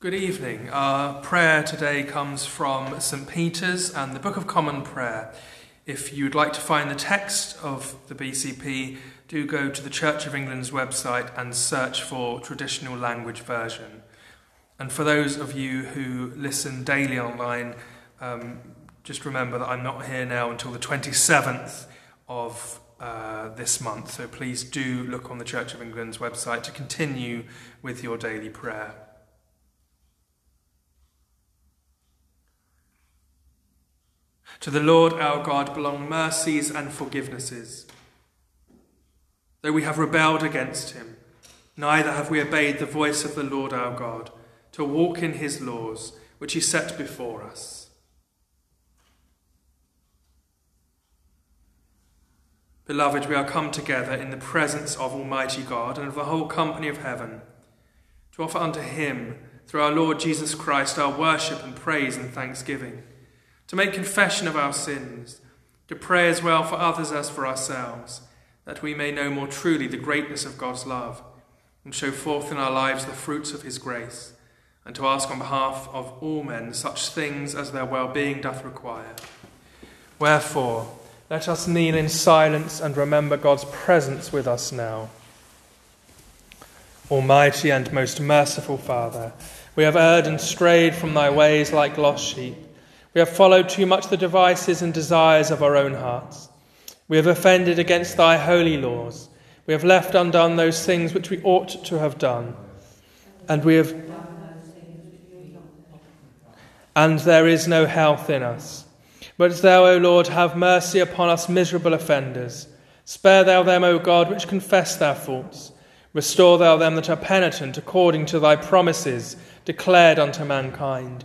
Good evening. Our prayer today comes from St. Peter's and the Book of Common Prayer. If you'd like to find the text of the BCP, do go to the Church of England's website and search for traditional language version. And for those of you who listen daily online, um, just remember that I'm not here now until the 27th of uh, this month. So please do look on the Church of England's website to continue with your daily prayer. To the Lord our God belong mercies and forgivenesses. Though we have rebelled against him, neither have we obeyed the voice of the Lord our God, to walk in his laws, which he set before us. Beloved, we are come together in the presence of Almighty God and of the whole company of heaven to offer unto him, through our Lord Jesus Christ, our worship and praise and thanksgiving to make confession of our sins, to pray as well for others as for ourselves, that we may know more truly the greatness of God's love and show forth in our lives the fruits of his grace, and to ask on behalf of all men such things as their well being doth require. Wherefore, let us kneel in silence and remember God's presence with us now. Almighty and most merciful Father, we have erred and strayed from thy ways like lost sheep. We have followed too much the devices and desires of our own hearts. We have offended against thy holy laws. We have left undone those things which we ought to have done. And we have and there is no health in us. But thou, O Lord, have mercy upon us miserable offenders. Spare thou them, O God, which confess their faults. Restore thou them that are penitent according to thy promises declared unto mankind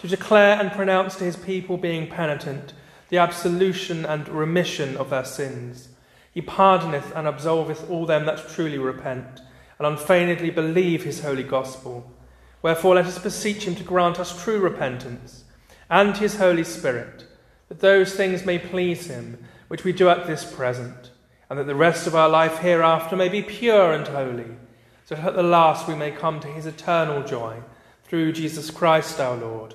to declare and pronounce to his people, being penitent, the absolution and remission of their sins. He pardoneth and absolveth all them that truly repent, and unfeignedly believe his holy gospel. Wherefore let us beseech him to grant us true repentance, and his Holy Spirit, that those things may please him which we do at this present, and that the rest of our life hereafter may be pure and holy, so that at the last we may come to his eternal joy, through Jesus Christ our Lord.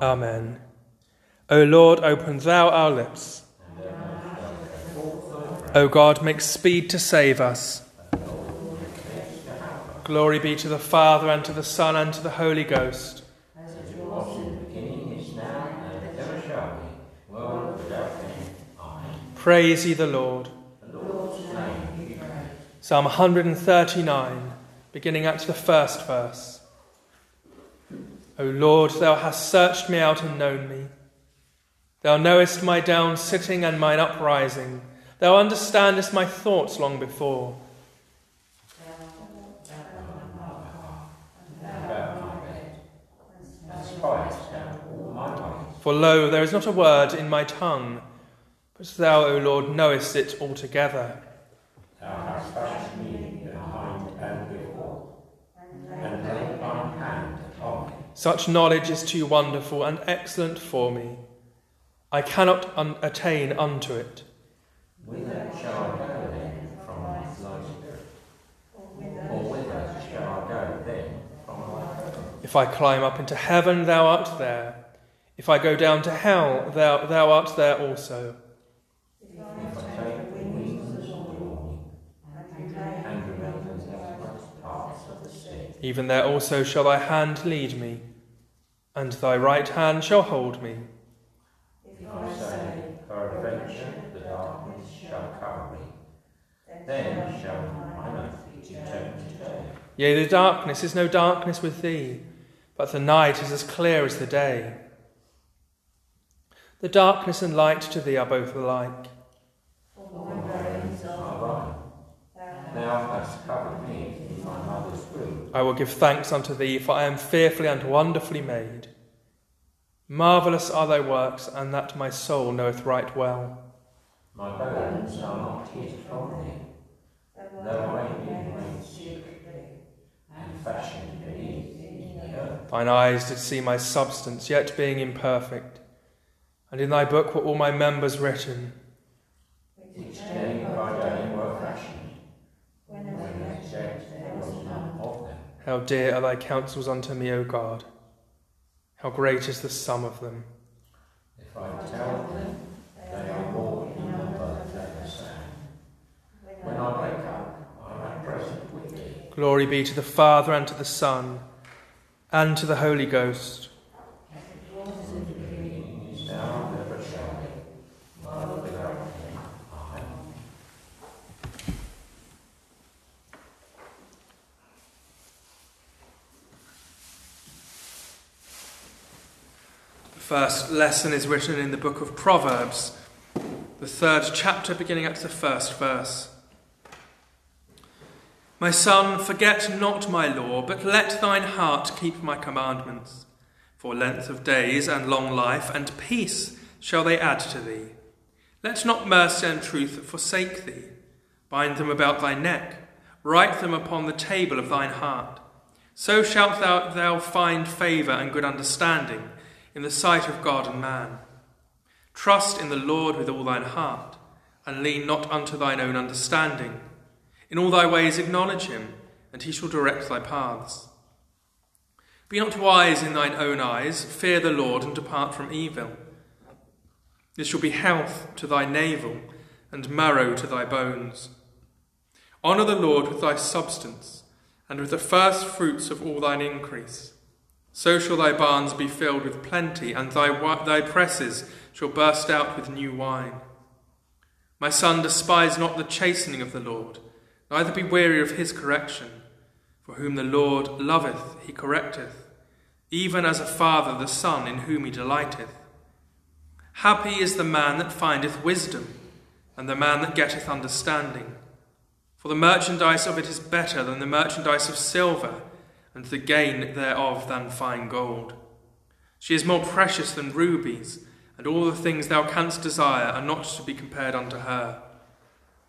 Amen. O Lord, open thou our lips. O God, make speed to save us. Glory be to the Father, and to the Son, and to the Holy Ghost. Praise ye the Lord. Psalm 139, beginning at the first verse. O Lord, thou hast searched me out and known me. Thou knowest my down sitting and mine uprising. Thou understandest my thoughts long before. For lo, there is not a word in my tongue, but thou, O Lord, knowest it altogether. Such knowledge is too wonderful and excellent for me. I cannot un- attain unto it. Whither shall I go then from thy spirit? Or whither shall I go then from thy If I climb up into heaven, thou art there. If I go down to hell, thou, thou art there also. Even there also shall thy hand lead me, and thy right hand shall hold me. If I say, peradventure the darkness shall cover me. Then shall my mouth be turned to day. Yea, the darkness is no darkness with thee, but the night is as clear as the day. The darkness and light to thee are both alike. For my bones are thine, thou hast covered me in my mother's womb. I will give thanks unto thee, for I am fearfully and wonderfully made. Marvellous are thy works, and that my soul knoweth right well. My bones are not hid from thee. Thou made me made secretly, and fashioned me in the earth. Thine eyes did see my substance, yet being imperfect. And in thy book were all my members written. Which day by day were fashioned, when yet there was none of them. How dear are thy counsels unto me, O God! How great is the sum of them! If I tell them, they are more in number than the sand. When I wake up, I am present with thee. Glory be to the Father, and to the Son, and to the Holy Ghost. Beginning is now, and ever shall be, world without end. Amen. The first lesson is written in the book of Proverbs, the third chapter, beginning at the first verse. My son, forget not my law, but let thine heart keep my commandments. For length of days and long life and peace shall they add to thee. Let not mercy and truth forsake thee. Bind them about thy neck, write them upon the table of thine heart. So shalt thou, thou find favour and good understanding in the sight of God and man. Trust in the Lord with all thine heart, and lean not unto thine own understanding. In all thy ways acknowledge him, and he shall direct thy paths. Be not wise in thine own eyes, fear the Lord, and depart from evil. This shall be health to thy navel, and marrow to thy bones. Honour the Lord with thy substance, and with the first fruits of all thine increase. So shall thy barns be filled with plenty, and thy, thy presses shall burst out with new wine. My son, despise not the chastening of the Lord, neither be weary of his correction. For whom the Lord loveth, he correcteth, even as a father the son in whom he delighteth. Happy is the man that findeth wisdom, and the man that getteth understanding. For the merchandise of it is better than the merchandise of silver, and the gain thereof than fine gold. She is more precious than rubies, and all the things thou canst desire are not to be compared unto her.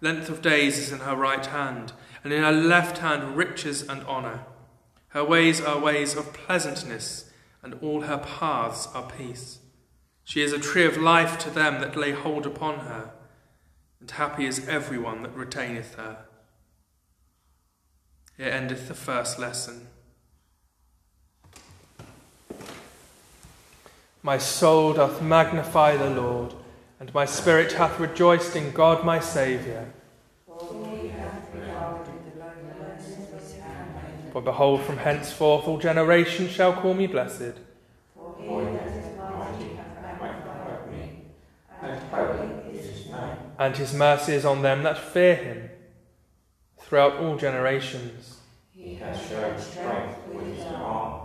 Length of days is in her right hand, and in her left hand riches and honour. Her ways are ways of pleasantness, and all her paths are peace. She is a tree of life to them that lay hold upon her, and happy is every one that retaineth her. Here endeth the first lesson. My soul doth magnify the Lord, and my spirit hath rejoiced in God my Saviour. For behold, from henceforth all generations shall call me blessed. And his mercy is on them that fear him throughout all generations. He has shown strength with his arm.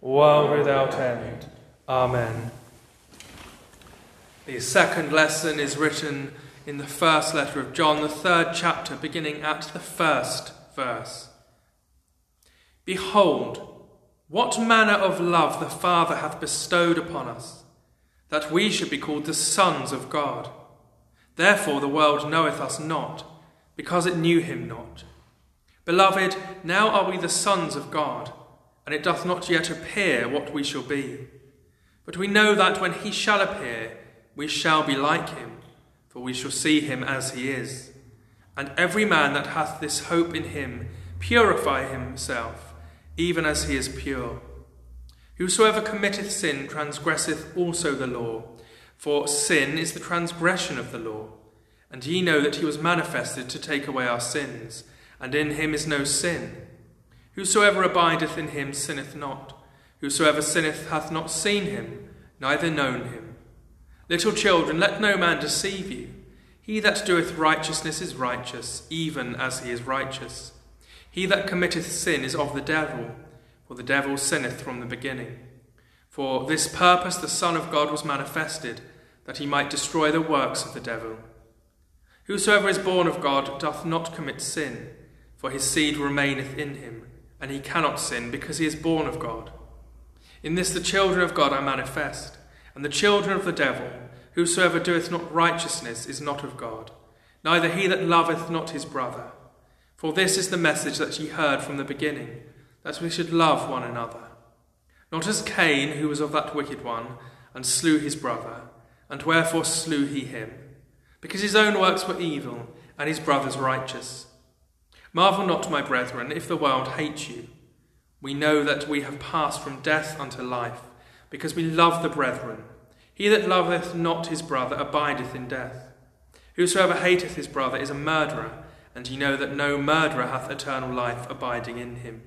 world without end. Amen. The second lesson is written in the first letter of John, the third chapter, beginning at the first verse. Behold, what manner of love the Father hath bestowed upon us, that we should be called the sons of God. Therefore the world knoweth us not, because it knew him not. Beloved, now are we the sons of God, and it doth not yet appear what we shall be. But we know that when he shall appear, we shall be like him, for we shall see him as he is. And every man that hath this hope in him purify himself, even as he is pure. Whosoever committeth sin transgresseth also the law, for sin is the transgression of the law. And ye know that he was manifested to take away our sins, and in him is no sin. Whosoever abideth in him sinneth not. Whosoever sinneth hath not seen him, neither known him. Little children, let no man deceive you. He that doeth righteousness is righteous, even as he is righteous. He that committeth sin is of the devil, for the devil sinneth from the beginning. For this purpose the Son of God was manifested, that he might destroy the works of the devil. Whosoever is born of God doth not commit sin, for his seed remaineth in him, and he cannot sin, because he is born of God. In this the children of God are manifest, and the children of the devil. Whosoever doeth not righteousness is not of God, neither he that loveth not his brother. For this is the message that ye heard from the beginning, that we should love one another. Not as Cain, who was of that wicked one, and slew his brother. And wherefore slew he him? Because his own works were evil, and his brother's righteous. Marvel not, my brethren, if the world hate you. We know that we have passed from death unto life, because we love the brethren. He that loveth not his brother abideth in death. Whosoever hateth his brother is a murderer, and ye know that no murderer hath eternal life abiding in him.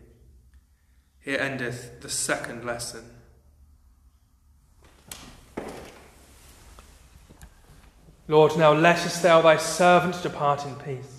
Here endeth the second lesson. Lord, now lettest thou thy servant depart in peace,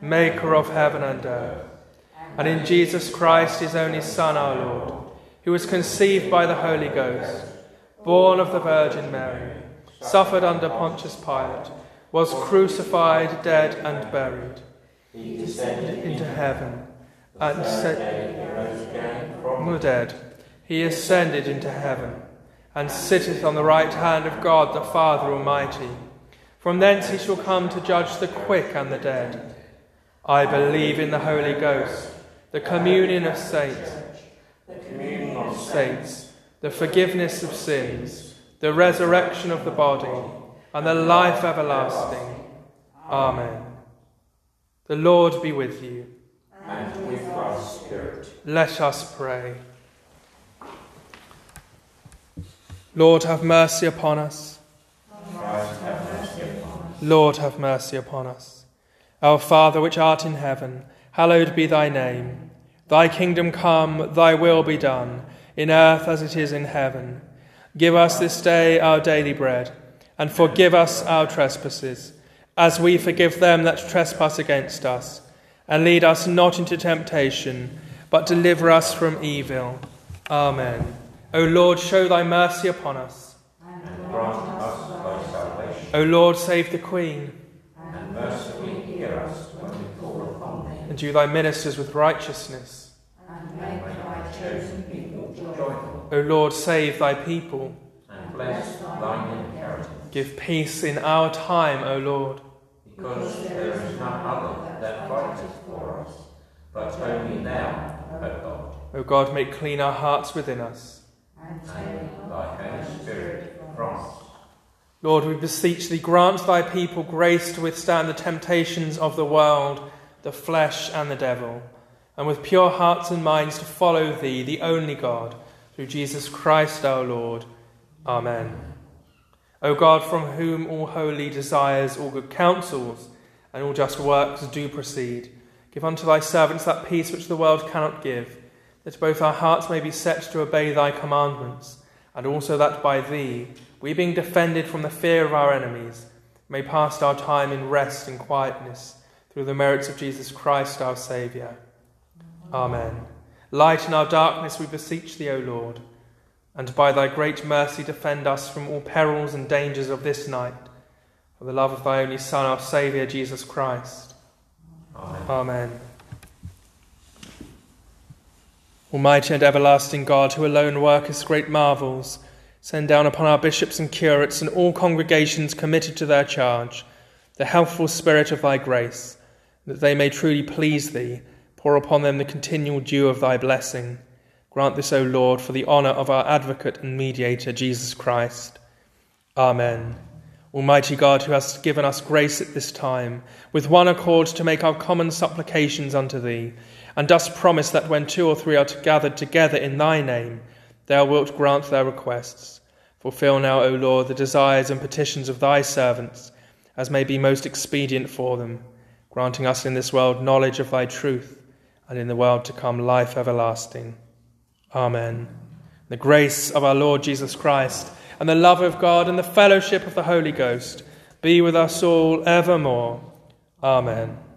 maker of heaven and earth, and in Jesus Christ, his only Son, our Lord, who was conceived by the Holy Ghost, born of the Virgin Mary, suffered under Pontius Pilate, was crucified, dead, and buried. He descended into heaven, and said, He rose again from from the dead. He ascended into heaven, and sitteth on the right hand of God the Father Almighty. From thence he shall come to judge the quick and the dead. I believe in the Holy Ghost, the communion of saints, the communion of saints, the forgiveness of sins, the resurrection of the body, and the life everlasting. Amen. The Lord be with you. and with thy spirit. Let us pray. Lord, have mercy upon us. Christ have mercy upon us. Lord, have mercy upon us. Our Father, which art in heaven, hallowed be thy name. Thy kingdom come, thy will be done, in earth as it is in heaven. Give us this day our daily bread, and forgive us our trespasses, as we forgive them that trespass against us. And lead us not into temptation, but deliver us from evil. Amen. O Lord, show thy mercy upon us. And grant us thy salvation. O Lord, save the Queen. And mercifully hear us when we call upon thee. and do thy ministers with righteousness. And make thy chosen people joyful. O Lord, save thy people. And bless thine inheritance. Give peace in our time, O Lord. Because there is none other that fighteth for us, but only thou, O God. O God, make clean our hearts within us. and thy Holy Spirit from us. Lord, we beseech thee, grant thy people grace to withstand the temptations of the world, the flesh, and the devil, and with pure hearts and minds to follow thee, the only God, through Jesus Christ our Lord. Amen. O God, from whom all holy desires, all good counsels, and all just works do proceed, give unto thy servants that peace which the world cannot give, that both our hearts may be set to obey thy commandments, and also that by thee, we being defended from the fear of our enemies, may pass our time in rest and quietness through the merits of Jesus Christ our Saviour. Amen. Lighten our darkness, we beseech thee, O Lord, and by thy great mercy defend us from all perils and dangers of this night, For the love of thy only Son, our Saviour, Jesus Christ. Amen. Amen. Almighty and everlasting God, who alone workest great marvels, send down upon our bishops and curates and all congregations committed to their charge the healthful spirit of thy grace, that they may truly please thee. Pour upon them the continual dew of thy blessing. Grant this, O Lord, for the honour of our advocate and mediator, Jesus Christ. Amen. Almighty God, who hast given us grace at this time, with one accord to make our common supplications unto thee, and dost promise that when two or three are gathered together in thy name, thou wilt grant their requests. Fulfill now, O Lord, the desires and petitions of thy servants, as may be most expedient for them, granting us in this world knowledge of thy truth, and in the world to come life everlasting. Amen. The grace of our Lord Jesus Christ, and the love of God, and the fellowship of the Holy Ghost be with us all evermore. Amen.